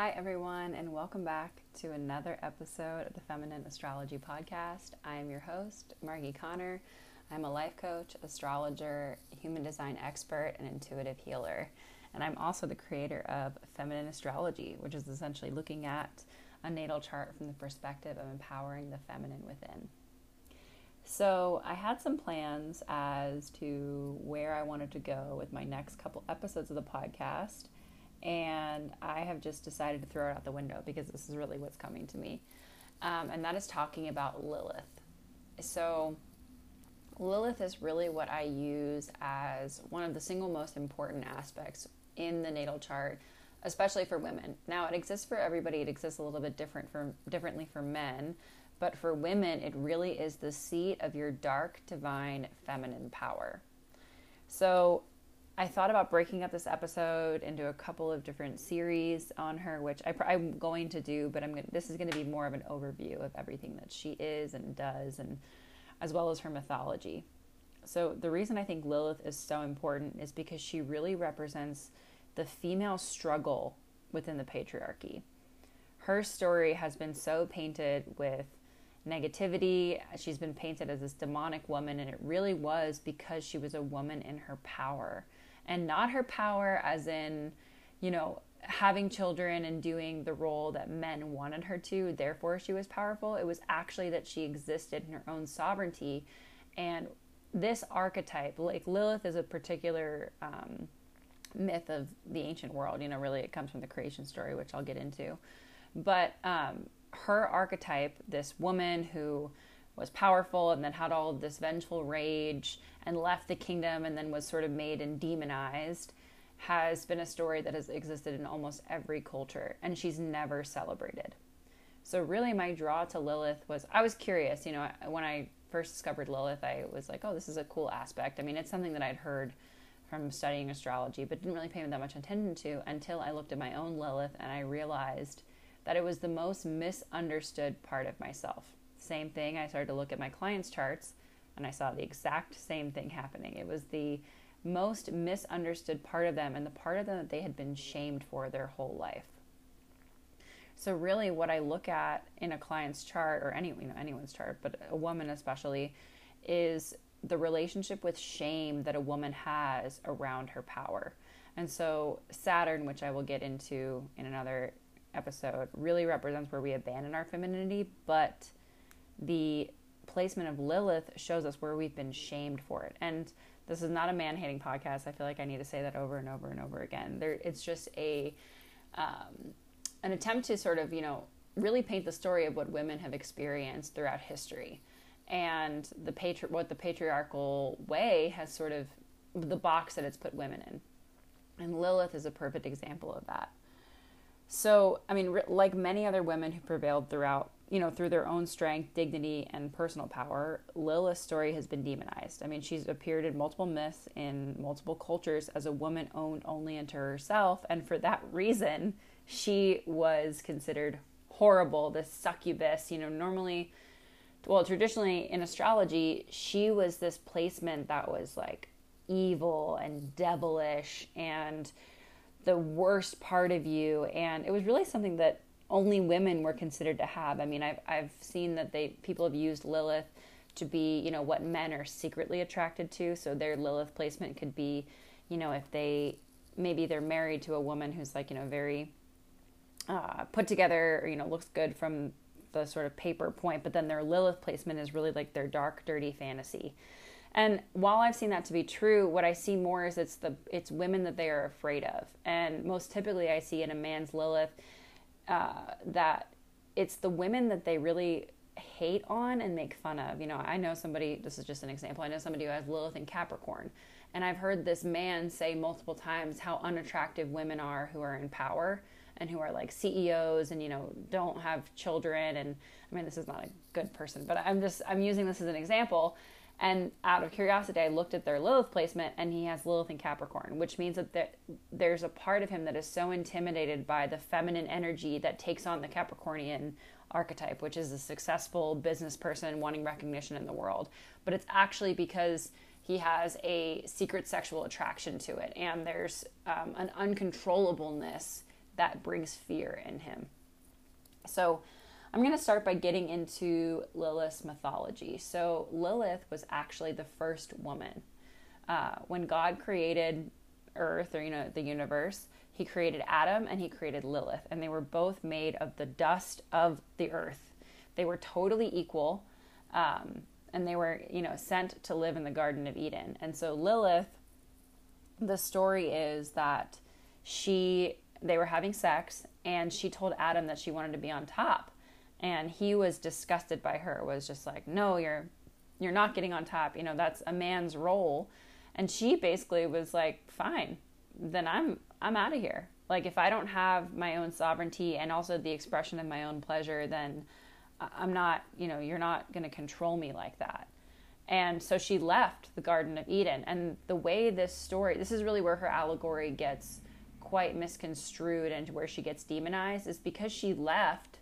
Hi, everyone, and welcome back to another episode of the Feminine Astrology Podcast. I am your host, Margie Connor. I'm a life coach, astrologer, human design expert, and intuitive healer. And I'm also the creator of Feminine Astrology, which is essentially looking at a natal chart from the perspective of empowering the feminine within. So, I had some plans as to where I wanted to go with my next couple episodes of the podcast and I have just decided to throw it out the window because this is really what's coming to me. Um, and that is talking about Lilith. So, Lilith is really what I use as one of the single most important aspects in the natal chart, especially for women. Now, it exists for everybody. It exists a little bit different for differently for men, but for women, it really is the seat of your dark divine feminine power. So, I thought about breaking up this episode into a couple of different series on her, which I, am going to do, but I'm gonna, this is going to be more of an overview of everything that she is and does, and as well as her mythology. So the reason I think Lilith is so important is because she really represents the female struggle within the patriarchy. Her story has been so painted with negativity. She's been painted as this demonic woman, and it really was because she was a woman in her power and not her power as in, you know, having children and doing the role that men wanted her to, therefore she was powerful. It was actually that she existed in her own sovereignty. And this archetype, like Lilith, is a particular um, myth of the ancient world. You know, really, it comes from the creation story, which I'll get into. But um, her archetype, this woman who was powerful and then had all this vengeful rage and left the kingdom and then was sort of made and demonized has been a story that has existed in almost every culture and she's never celebrated. So really my draw to Lilith was I was curious, you know, when I first discovered Lilith, I was like, "Oh, this is a cool aspect." I mean, it's something that I'd heard from studying astrology, but didn't really pay that much attention to until I looked at my own Lilith and I realized that it was the most misunderstood part of myself. Same thing, I started to look at my clients' charts and I saw the exact same thing happening. It was the most misunderstood part of them and the part of them that they had been shamed for their whole life. So really what I look at in a client's chart or any you know anyone's chart, but a woman especially is the relationship with shame that a woman has around her power. And so Saturn, which I will get into in another episode, really represents where we abandon our femininity, but the placement of Lilith shows us where we've been shamed for it. And this is not a man hating podcast. I feel like I need to say that over and over and over again. There, it's just a um, an attempt to sort of you know really paint the story of what women have experienced throughout history, and the patri- what the patriarchal way has sort of the box that it's put women in. And Lilith is a perfect example of that. So, I mean, like many other women who prevailed throughout you know, through their own strength, dignity, and personal power, Lilith's story has been demonized. I mean, she's appeared in multiple myths in multiple cultures as a woman owned only unto herself, and for that reason, she was considered horrible, this succubus. You know, normally, well, traditionally in astrology, she was this placement that was like evil and devilish and the worst part of you, and it was really something that only women were considered to have. I mean, I've I've seen that they people have used Lilith to be, you know, what men are secretly attracted to. So their Lilith placement could be, you know, if they maybe they're married to a woman who's like, you know, very uh, put together, you know, looks good from the sort of paper point, but then their Lilith placement is really like their dark, dirty fantasy. And while I've seen that to be true, what I see more is it's the it's women that they are afraid of. And most typically I see in a man's Lilith uh, that it's the women that they really hate on and make fun of. You know, I know somebody, this is just an example, I know somebody who has Lilith and Capricorn. And I've heard this man say multiple times how unattractive women are who are in power and who are like CEOs and, you know, don't have children. And I mean, this is not a good person, but I'm just, I'm using this as an example. And out of curiosity, I looked at their Lilith placement, and he has Lilith in Capricorn, which means that there, there's a part of him that is so intimidated by the feminine energy that takes on the Capricornian archetype, which is a successful business person wanting recognition in the world. But it's actually because he has a secret sexual attraction to it, and there's um, an uncontrollableness that brings fear in him. So I'm going to start by getting into Lilith's mythology. So Lilith was actually the first woman. Uh, when God created Earth or you know the universe, He created Adam and He created Lilith, and they were both made of the dust of the earth. They were totally equal, um, and they were you know sent to live in the Garden of Eden. And so Lilith, the story is that she they were having sex, and she told Adam that she wanted to be on top, and he was disgusted by her. Was just like, no, you're you're not getting on top. You know that's a man's role and she basically was like fine then i'm i'm out of here like if i don't have my own sovereignty and also the expression of my own pleasure then i'm not you know you're not going to control me like that and so she left the garden of eden and the way this story this is really where her allegory gets quite misconstrued and where she gets demonized is because she left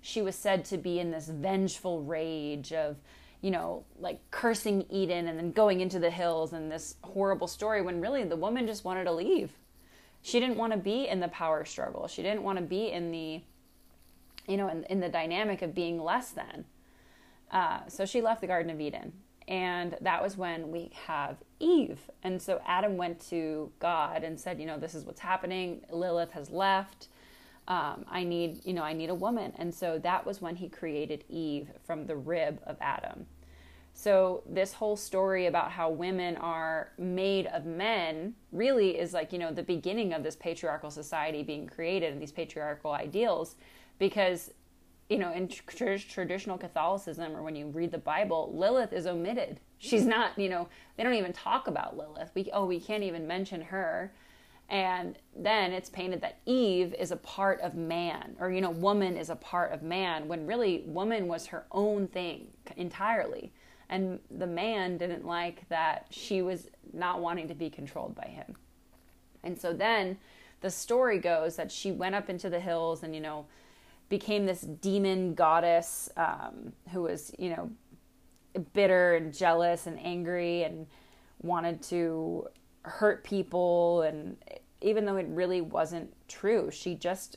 she was said to be in this vengeful rage of you know, like cursing Eden and then going into the hills and this horrible story when really the woman just wanted to leave. She didn't want to be in the power struggle. She didn't want to be in the, you know, in, in the dynamic of being less than. Uh, so she left the Garden of Eden. And that was when we have Eve. And so Adam went to God and said, you know, this is what's happening. Lilith has left. Um, I need, you know, I need a woman. And so that was when he created Eve from the rib of Adam. So this whole story about how women are made of men really is like, you know, the beginning of this patriarchal society being created and these patriarchal ideals because you know, in tr- traditional Catholicism or when you read the Bible, Lilith is omitted. She's not, you know, they don't even talk about Lilith. We oh, we can't even mention her. And then it's painted that Eve is a part of man, or, you know, woman is a part of man, when really woman was her own thing entirely. And the man didn't like that she was not wanting to be controlled by him. And so then the story goes that she went up into the hills and, you know, became this demon goddess um, who was, you know, bitter and jealous and angry and wanted to hurt people and even though it really wasn't true she just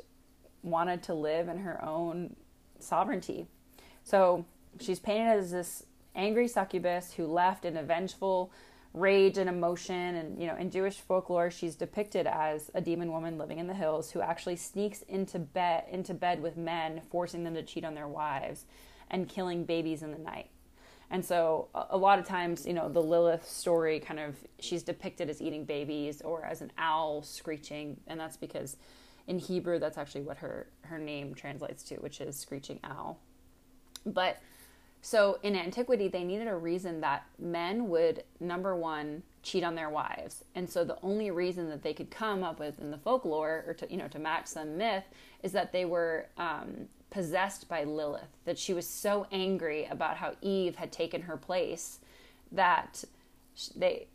wanted to live in her own sovereignty. So she's painted as this angry succubus who left in a vengeful rage and emotion and you know in jewish folklore she's depicted as a demon woman living in the hills who actually sneaks into bed into bed with men forcing them to cheat on their wives and killing babies in the night and so a lot of times, you know, the Lilith story kind of she's depicted as eating babies or as an owl screeching, and that's because in Hebrew that's actually what her her name translates to, which is screeching owl. But so in antiquity they needed a reason that men would number 1 cheat on their wives. And so the only reason that they could come up with in the folklore or to you know to match some myth is that they were um, possessed by Lilith, that she was so angry about how Eve had taken her place that they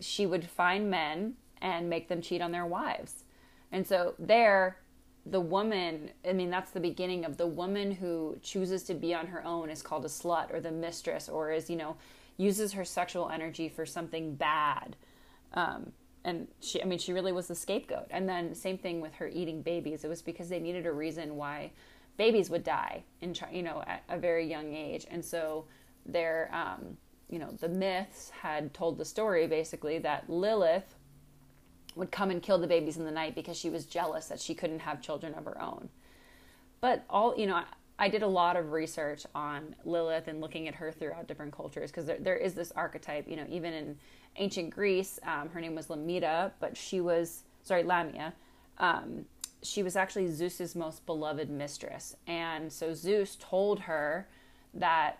she would find men and make them cheat on their wives. And so there the woman, I mean that's the beginning of the woman who chooses to be on her own is called a slut or the mistress or is, you know, uses her sexual energy for something bad. Um, and she, I mean, she really was the scapegoat. And then same thing with her eating babies. It was because they needed a reason why babies would die in you know at a very young age, and so their um, you know the myths had told the story basically that Lilith would come and kill the babies in the night because she was jealous that she couldn't have children of her own. But all you know, I, I did a lot of research on Lilith and looking at her throughout different cultures because there, there is this archetype. You know, even in ancient Greece, um, her name was Lamita, but she was sorry Lamia. Um, she was actually Zeus's most beloved mistress. And so Zeus told her that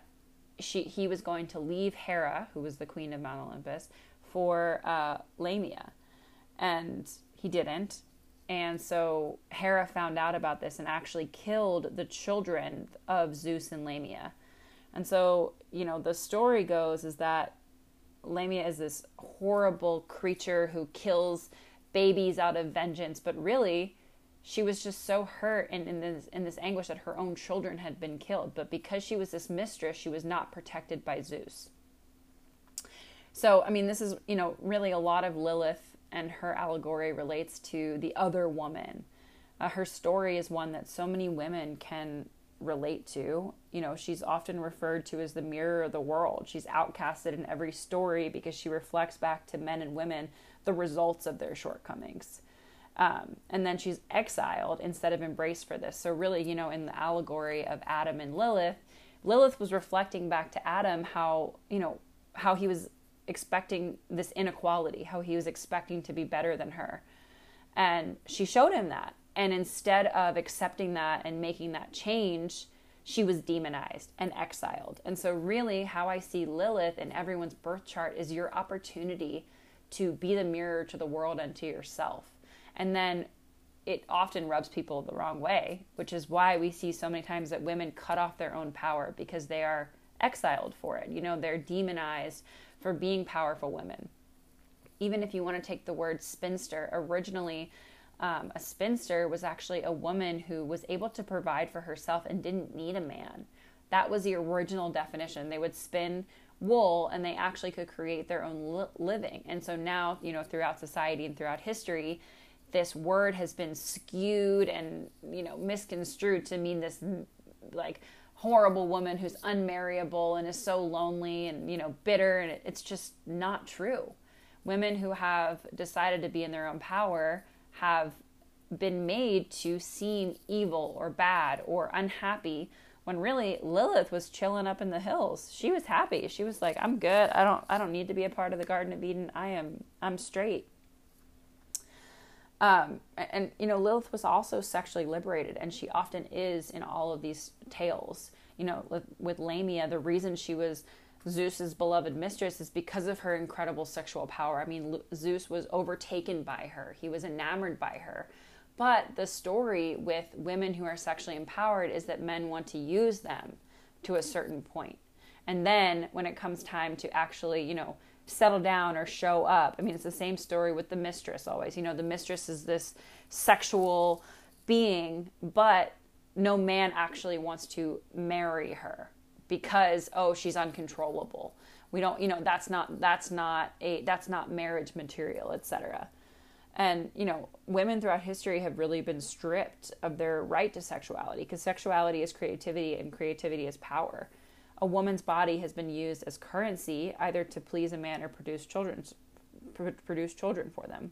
she he was going to leave Hera, who was the queen of Mount Olympus, for uh, Lamia. And he didn't. And so Hera found out about this and actually killed the children of Zeus and Lamia. And so, you know, the story goes is that Lamia is this horrible creature who kills babies out of vengeance, but really she was just so hurt and in this in this anguish that her own children had been killed but because she was this mistress she was not protected by zeus so i mean this is you know really a lot of lilith and her allegory relates to the other woman Uh, her story is one that so many women can relate to. You know, she's often referred to as the mirror of the world. She's outcasted in every story because she reflects back to men and women the results of their shortcomings. Um, and then she's exiled instead of embraced for this. So, really, you know, in the allegory of Adam and Lilith, Lilith was reflecting back to Adam how, you know, how he was expecting this inequality, how he was expecting to be better than her. And she showed him that. And instead of accepting that and making that change, she was demonized and exiled. And so, really, how I see Lilith in everyone's birth chart is your opportunity to be the mirror to the world and to yourself. And then it often rubs people the wrong way, which is why we see so many times that women cut off their own power because they are exiled for it. You know, they're demonized for being powerful women. Even if you want to take the word spinster, originally um, a spinster was actually a woman who was able to provide for herself and didn't need a man. That was the original definition. They would spin wool and they actually could create their own li- living. And so now, you know, throughout society and throughout history, this word has been skewed and, you know, misconstrued to mean this like horrible woman who's unmarriable and is so lonely and, you know, bitter. And it's just not true. Women who have decided to be in their own power have been made to seem evil or bad or unhappy when really Lilith was chilling up in the hills. She was happy. She was like, "I'm good. I don't I don't need to be a part of the Garden of Eden. I am I'm straight." Um, and you know, Lilith was also sexually liberated, and she often is in all of these tales. You know, with, with Lamia, the reason she was Zeus's beloved mistress is because of her incredible sexual power. I mean, Zeus was overtaken by her, he was enamored by her. But the story with women who are sexually empowered is that men want to use them to a certain point. And then when it comes time to actually, you know, settle down or show up, I mean, it's the same story with the mistress always. You know, the mistress is this sexual being, but no man actually wants to marry her because oh she's uncontrollable. We don't you know that's not that's not a that's not marriage material etc and you know women throughout history have really been stripped of their right to sexuality because sexuality is creativity and creativity is power a woman's body has been used as currency either to please a man or produce children produce children for them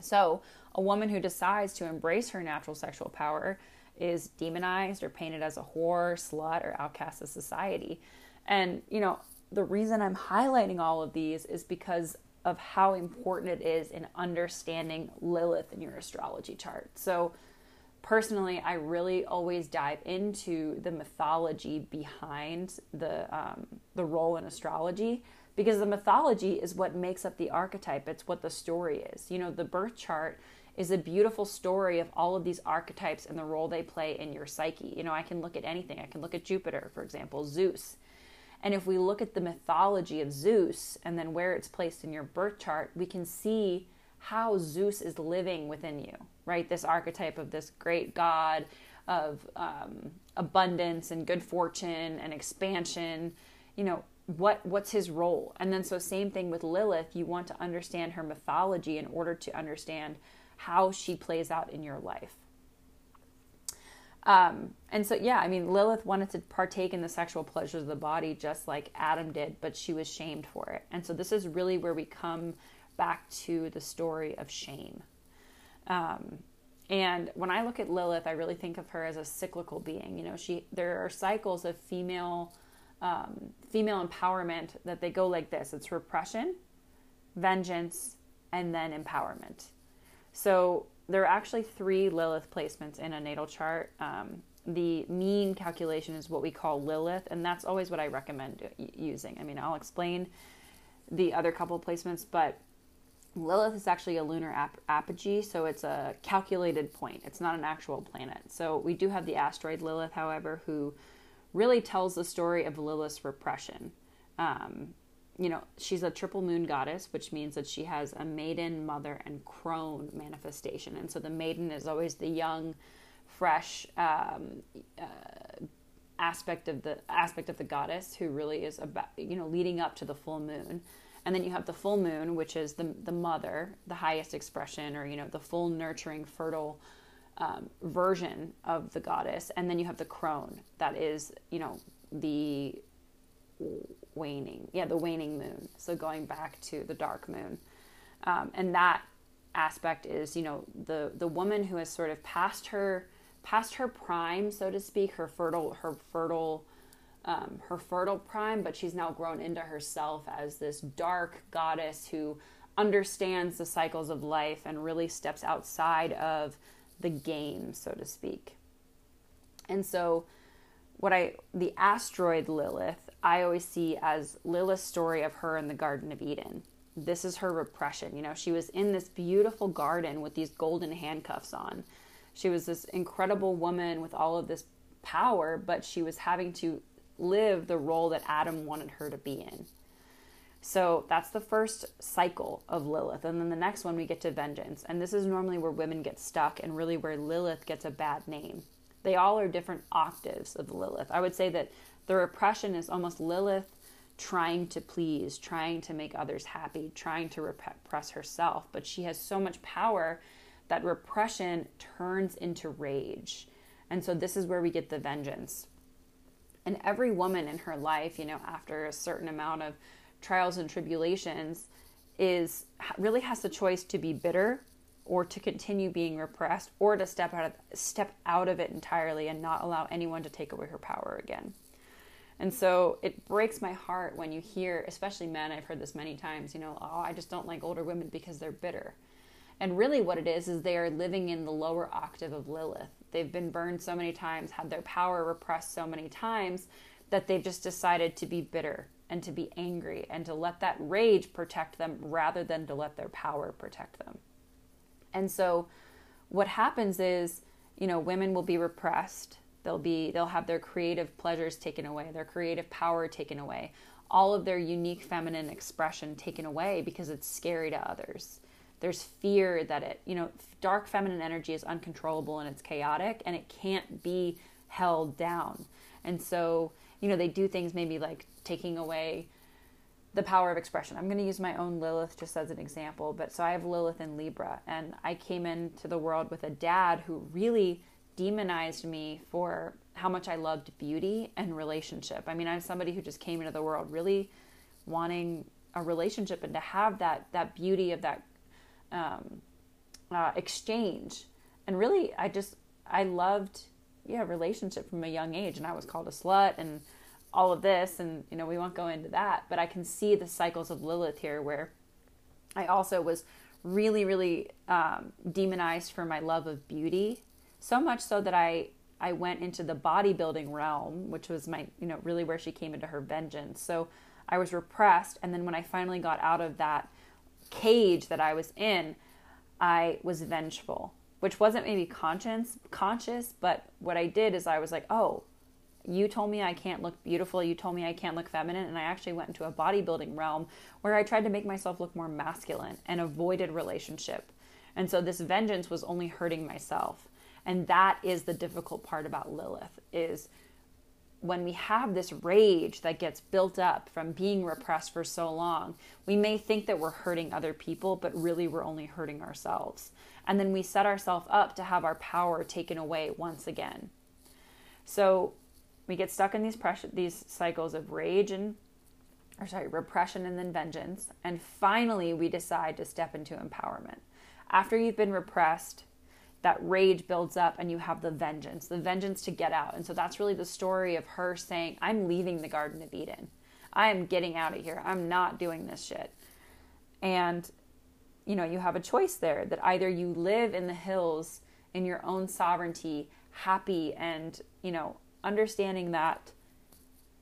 so a woman who decides to embrace her natural sexual power is demonized or painted as a whore, slut, or outcast of society. And, you know, the reason I'm highlighting all of these is because of how important it is in understanding Lilith in your astrology chart. So, personally, I really always dive into the mythology behind the um, the role in astrology because the mythology is what makes up the archetype. It's what the story is. You know, the birth chart is a beautiful story of all of these archetypes and the role they play in your psyche. You know, I can look at anything. I can look at Jupiter, for example, Zeus. And if we look at the mythology of Zeus and then where it's placed in your birth chart, we can see how Zeus is living within you, right? This archetype of this great god of um, abundance and good fortune and expansion. You know, what what's his role? And then so same thing with Lilith. You want to understand her mythology in order to understand how she plays out in your life. Um, and so, yeah, I mean, Lilith wanted to partake in the sexual pleasures of the body just like Adam did, but she was shamed for it. And so, this is really where we come back to the story of shame. Um, and when I look at Lilith, I really think of her as a cyclical being. You know, she there are cycles of female um, female empowerment that they go like this: it's repression, vengeance, and then empowerment. So there are actually three Lilith placements in a natal chart. Um, the mean calculation is what we call Lilith, and that's always what I recommend using. I mean, I'll explain the other couple placements, but Lilith is actually a lunar ap- apogee, so it's a calculated point. It's not an actual planet. So we do have the asteroid Lilith, however, who really tells the story of Lilith's repression. Um, you know, she's a triple moon goddess, which means that she has a maiden, mother, and crone manifestation. And so the maiden is always the young, fresh um, uh, aspect of the aspect of the goddess who really is about you know leading up to the full moon. And then you have the full moon, which is the the mother, the highest expression, or you know the full nurturing, fertile um, version of the goddess, and then you have the crone that is, you know, the waning, yeah, the waning moon. So going back to the dark moon, um, and that aspect is, you know, the the woman who has sort of passed her past her prime, so to speak, her fertile her fertile um, her fertile prime, but she's now grown into herself as this dark goddess who understands the cycles of life and really steps outside of the game, so to speak. And so, what I, the asteroid Lilith, I always see as Lilith's story of her in the Garden of Eden. This is her repression. You know, she was in this beautiful garden with these golden handcuffs on. She was this incredible woman with all of this power, but she was having to live the role that Adam wanted her to be in. So that's the first cycle of Lilith. And then the next one, we get to vengeance. And this is normally where women get stuck and really where Lilith gets a bad name. They all are different octaves of Lilith. I would say that the repression is almost Lilith trying to please, trying to make others happy, trying to repress herself. But she has so much power that repression turns into rage. And so this is where we get the vengeance. And every woman in her life, you know, after a certain amount of trials and tribulations is really has the choice to be bitter or to continue being repressed or to step out of step out of it entirely and not allow anyone to take away her power again. And so it breaks my heart when you hear, especially men, I've heard this many times, you know, oh, I just don't like older women because they're bitter. And really, what it is, is they are living in the lower octave of Lilith. They've been burned so many times, had their power repressed so many times, that they've just decided to be bitter and to be angry and to let that rage protect them rather than to let their power protect them. And so what happens is, you know, women will be repressed. They'll be they'll have their creative pleasures taken away, their creative power taken away, all of their unique feminine expression taken away because it's scary to others. There's fear that it, you know, dark feminine energy is uncontrollable and it's chaotic and it can't be held down. And so, you know, they do things maybe like taking away the power of expression. I'm going to use my own Lilith just as an example, but so I have Lilith in Libra, and I came into the world with a dad who really demonized me for how much I loved beauty and relationship. I mean, I'm somebody who just came into the world really wanting a relationship and to have that that beauty of that um, uh, exchange, and really, I just I loved yeah relationship from a young age, and I was called a slut and all of this. And you know we won't go into that. But i can see the cycles of lilith here where i also was really really um, demonized for my love of beauty. So much so that i i went into the bodybuilding realm which was my you know really where she came into her vengeance. So i was repressed. And then when i finally got out of that cage that i was in i was vengeful which wasn't maybe conscious conscious but what i did is i was like oh you told me I can't look beautiful. You told me I can't look feminine. And I actually went into a bodybuilding realm where I tried to make myself look more masculine and avoided relationship. And so this vengeance was only hurting myself. And that is the difficult part about Lilith is when we have this rage that gets built up from being repressed for so long, we may think that we're hurting other people, but really we're only hurting ourselves. And then we set ourselves up to have our power taken away once again. So we get stuck in these pressure, these cycles of rage and or sorry, repression and then vengeance. And finally, we decide to step into empowerment. After you've been repressed, that rage builds up and you have the vengeance, the vengeance to get out. And so that's really the story of her saying, I'm leaving the Garden of Eden. I am getting out of here. I'm not doing this shit. And, you know, you have a choice there that either you live in the hills in your own sovereignty, happy and, you know, understanding that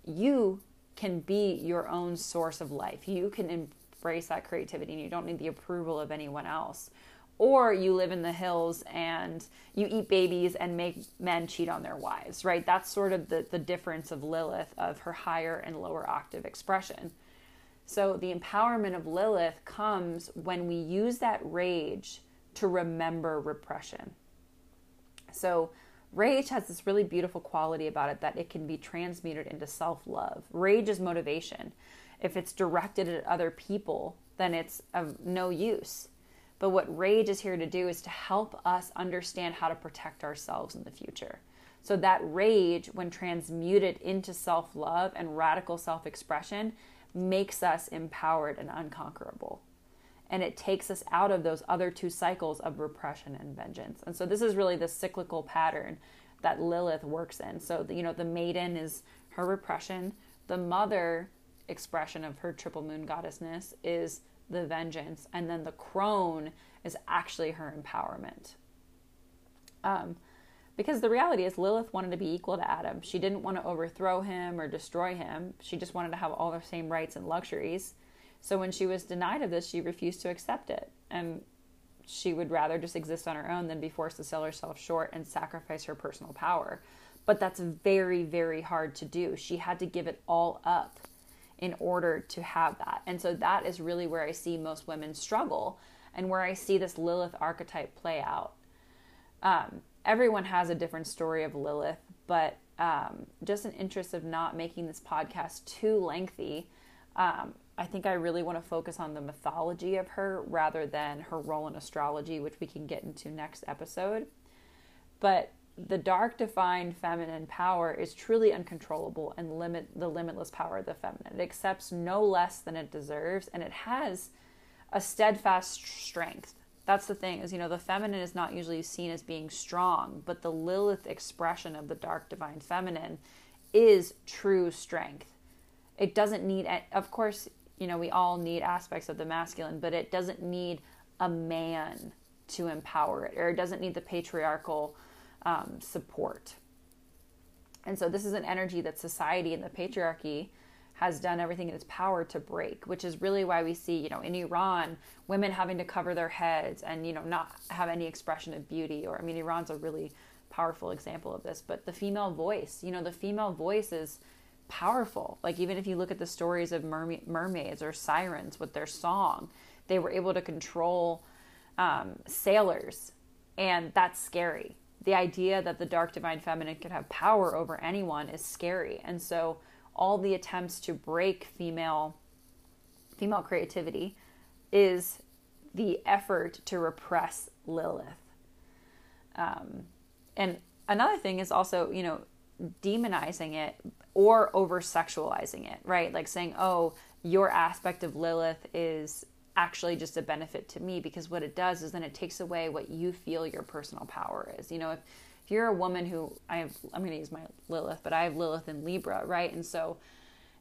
you can be your own source of life. You can embrace that creativity and you don't need the approval of anyone else. Or you live in the hills and you eat babies and make men cheat on their wives, right? That's sort of the, the difference of Lilith, of her higher and lower octave expression. So the empowerment of Lilith comes when we use that rage to remember repression. So Rage has this really beautiful quality about it that it can be transmuted into self love. Rage is motivation. If it's directed at other people, then it's of no use. But what rage is here to do is to help us understand how to protect ourselves in the future. So that rage, when transmuted into self love and radical self expression, makes us empowered and unconquerable. And it takes us out of those other two cycles of repression and vengeance. And so this is really the cyclical pattern that Lilith works in. So, you know, the maiden is her repression, the mother expression of her triple moon goddessness is the vengeance, and then the crone is actually her empowerment. Um, because the reality is, Lilith wanted to be equal to Adam. She didn't want to overthrow him or destroy him. She just wanted to have all the same rights and luxuries. So when she was denied of this, she refused to accept it. And she would rather just exist on her own than be forced to sell herself short and sacrifice her personal power. But that's very, very hard to do. She had to give it all up in order to have that. And so that is really where I see most women struggle and where I see this Lilith archetype play out. Um, everyone has a different story of Lilith, but um, just in interest of not making this podcast too lengthy, um, I think I really want to focus on the mythology of her rather than her role in astrology, which we can get into next episode. But the dark defined feminine power is truly uncontrollable and limit the limitless power of the feminine. It accepts no less than it deserves and it has a steadfast strength. That's the thing is you know the feminine is not usually seen as being strong, but the Lilith expression of the dark divine feminine is true strength. It doesn't need of course, you know, we all need aspects of the masculine, but it doesn't need a man to empower it or it doesn't need the patriarchal um, support. And so, this is an energy that society and the patriarchy has done everything in its power to break, which is really why we see, you know, in Iran, women having to cover their heads and, you know, not have any expression of beauty. Or, I mean, Iran's a really powerful example of this, but the female voice, you know, the female voice is powerful. Like, even if you look at the stories of mermaids or sirens with their song, they were able to control um, sailors, and that's scary the idea that the dark divine feminine could have power over anyone is scary. And so all the attempts to break female female creativity is the effort to repress Lilith. Um, and another thing is also, you know, demonizing it or over sexualizing it, right? Like saying, oh, your aspect of Lilith is actually just a benefit to me because what it does is then it takes away what you feel your personal power is. You know, if, if you're a woman who I have, I'm going to use my Lilith, but I have Lilith in Libra, right? And so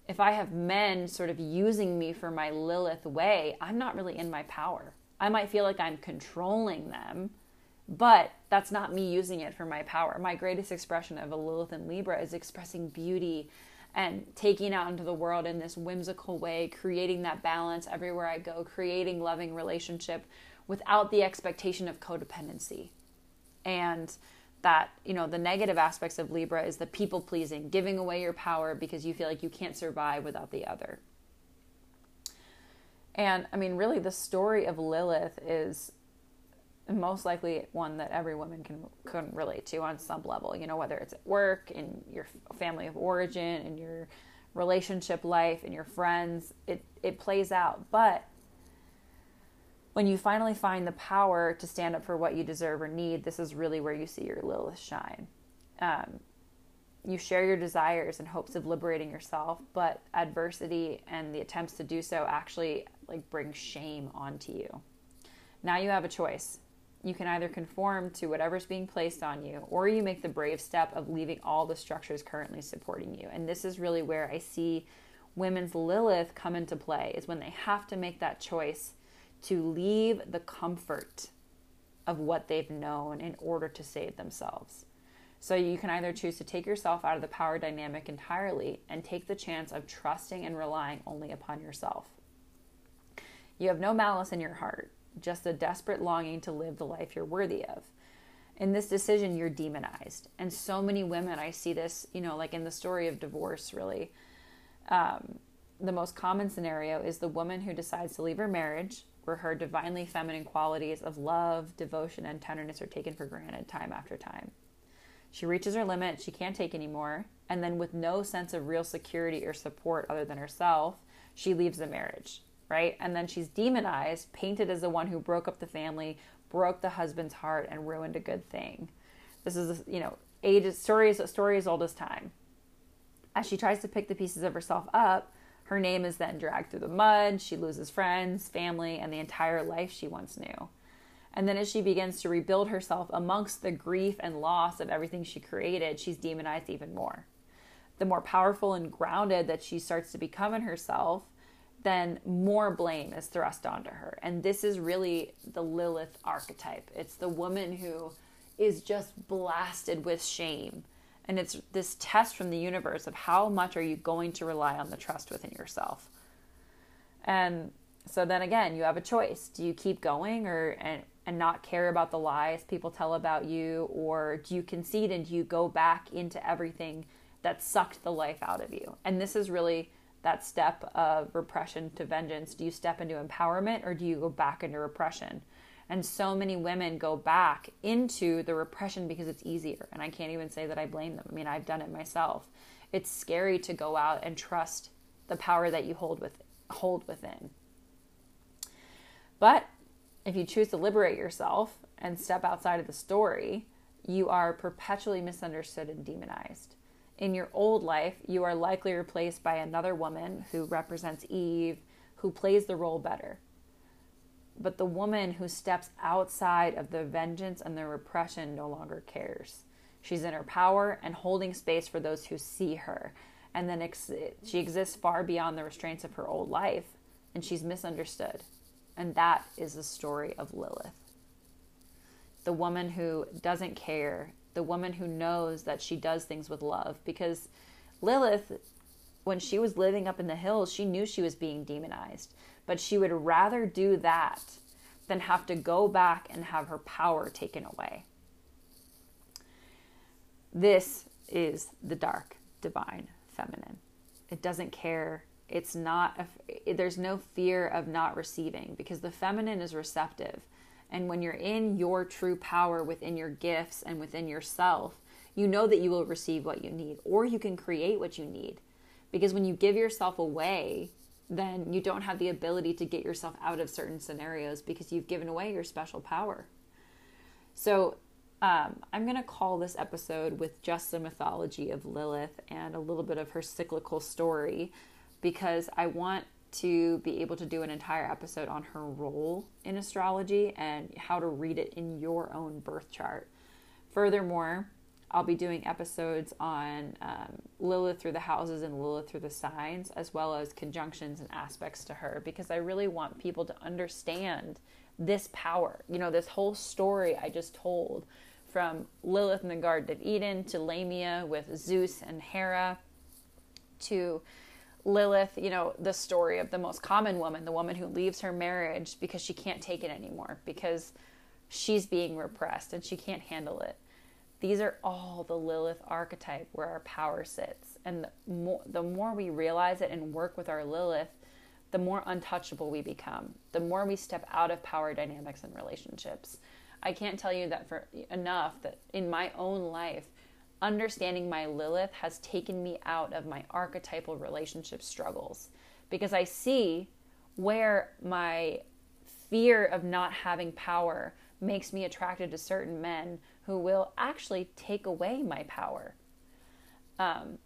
if I have men sort of using me for my Lilith way, I'm not really in my power. I might feel like I'm controlling them, but that's not me using it for my power. My greatest expression of a Lilith in Libra is expressing beauty and taking out into the world in this whimsical way, creating that balance everywhere I go, creating loving relationship without the expectation of codependency. And that, you know, the negative aspects of Libra is the people pleasing, giving away your power because you feel like you can't survive without the other. And I mean, really, the story of Lilith is most likely one that every woman can can relate to on some level. You know, whether it's at work, in your family of origin, in your relationship life, in your friends, it it plays out. But when you finally find the power to stand up for what you deserve or need, this is really where you see your Lilith shine. Um, you share your desires and hopes of liberating yourself, but adversity and the attempts to do so actually like bring shame onto you. Now you have a choice you can either conform to whatever's being placed on you or you make the brave step of leaving all the structures currently supporting you. And this is really where I see women's Lilith come into play is when they have to make that choice to leave the comfort of what they've known in order to save themselves. So you can either choose to take yourself out of the power dynamic entirely and take the chance of trusting and relying only upon yourself. You have no malice in your heart just a desperate longing to live the life you're worthy of. In this decision, you're demonized. And so many women, I see this, you know, like in the story of divorce, really. Um, the most common scenario is the woman who decides to leave her marriage, where her divinely feminine qualities of love, devotion, and tenderness are taken for granted time after time. She reaches her limit, she can't take anymore, and then with no sense of real security or support other than herself, she leaves the marriage right? And then she's demonized, painted as the one who broke up the family, broke the husband's heart, and ruined a good thing. This is, you know, story is story as old as time. As she tries to pick the pieces of herself up, her name is then dragged through the mud. She loses friends, family, and the entire life she once knew. And then as she begins to rebuild herself amongst the grief and loss of everything she created, she's demonized even more. The more powerful and grounded that she starts to become in herself, then more blame is thrust onto her. And this is really the Lilith archetype. It's the woman who is just blasted with shame and it's this test from the universe of how much are you going to rely on the trust within yourself. And so then again, you have a choice. Do you keep going or and, and not care about the lies people tell about you or do you concede and do you go back into everything that sucked the life out of you? And this is really that step of repression to vengeance. Do you step into empowerment or do you go back into repression? And so many women go back into the repression because it's easier. And I can't even say that I blame them. I mean, I've done it myself. It's scary to go out and trust the power that you hold with hold within. But if you choose to liberate yourself and step outside of the story, you are perpetually misunderstood and demonized. In your old life, you are likely replaced by another woman who represents Eve, who plays the role better but the woman who steps outside of the vengeance and the repression no longer cares. She's in her power and holding space for those who see her. And then ex- she exists far beyond the restraints of her old life, and she's misunderstood. And that is the story of Lilith. The woman who doesn't care, the woman who knows that she does things with love. Because Lilith, when she was living up in the hills, she knew she was being demonized but she would rather do that than have to go back and have her power taken away. This is the dark, divine feminine. It doesn't care. It's not, a, there's no fear of not receiving because the feminine is receptive. And when you're in your true power within your gifts and within yourself, you know that you will receive what you need or you can create what you need. Because when you give yourself away then you don't have the ability to get yourself out of certain scenarios because you've given away your special power. So, um, I'm going to call this episode with just the mythology of Lilith and a little bit of her cyclical story because I want to be able to do an entire episode on her role in astrology and how to read it in your own birth chart. Furthermore, I'll be doing episodes on um, Lilith through the houses and Lilith through the signs, as well as conjunctions and aspects to her, because I really want people to understand this power. You know, this whole story I just told from Lilith in the Garden of Eden to Lamia with Zeus and Hera to Lilith, you know, the story of the most common woman, the woman who leaves her marriage because she can't take it anymore, because she's being repressed and she can't handle it these are all the Lilith archetype where our power sits. And the more, the more we realize it and work with our Lilith, the more untouchable we become, the more we step out of power dynamics and relationships. I can't tell you that for enough that in my own life, understanding my Lilith has taken me out of my archetypal relationship struggles because I see where my fear of not having power makes me attracted to certain men who will actually take away my power. Um,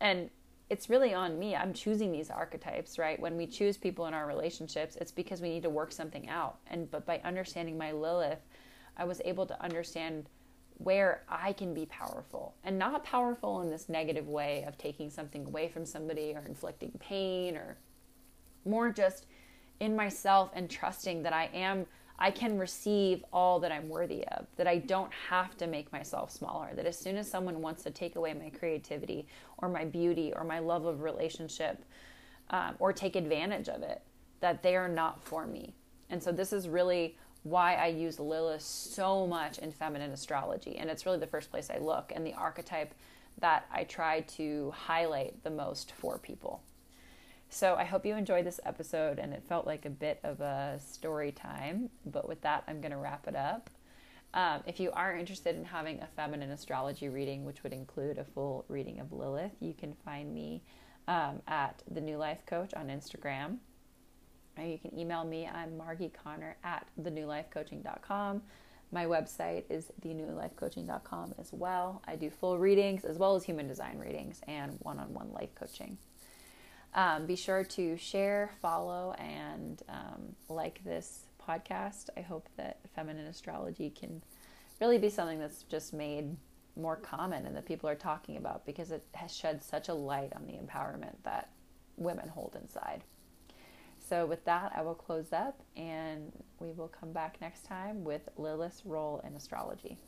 and it's really on me. I'm choosing these archetypes, right? When we choose people in our relationships, it's because we need to work something out. And but by understanding my Lilith, I was able to understand where I can be powerful and not powerful in this negative way of taking something away from somebody or inflicting pain or more just in myself and trusting that I am I can receive all that I'm worthy of, that I don't have to make myself smaller, that as soon as someone wants to take away my creativity or my beauty or my love of relationship um, or take advantage of it, that they are not for me. And so this is really why I use Lilith so much in feminine astrology. And it's really the first place I look and the archetype that I try to highlight the most for people. So I hope you enjoyed this episode and it felt like a bit of a story time. But with that, I'm going to wrap it up. Um, if you are interested in having a feminine astrology reading, which would include a full reading of Lilith, you can find me um, at the New Life Coach on Instagram. You can email me. I'm Margie Connor at thenewlifecoaching.com. My website is thenewlifecoaching.com as well. I do full readings as well as human design readings and one on one life coaching. Um, be sure to share, follow, and um, like this podcast. I hope that feminine astrology can really be something that's just made more common and that people are talking about because it has shed such a light on the empowerment that women hold inside. So, with that, I will close up and we will come back next time with Lilith's role in astrology.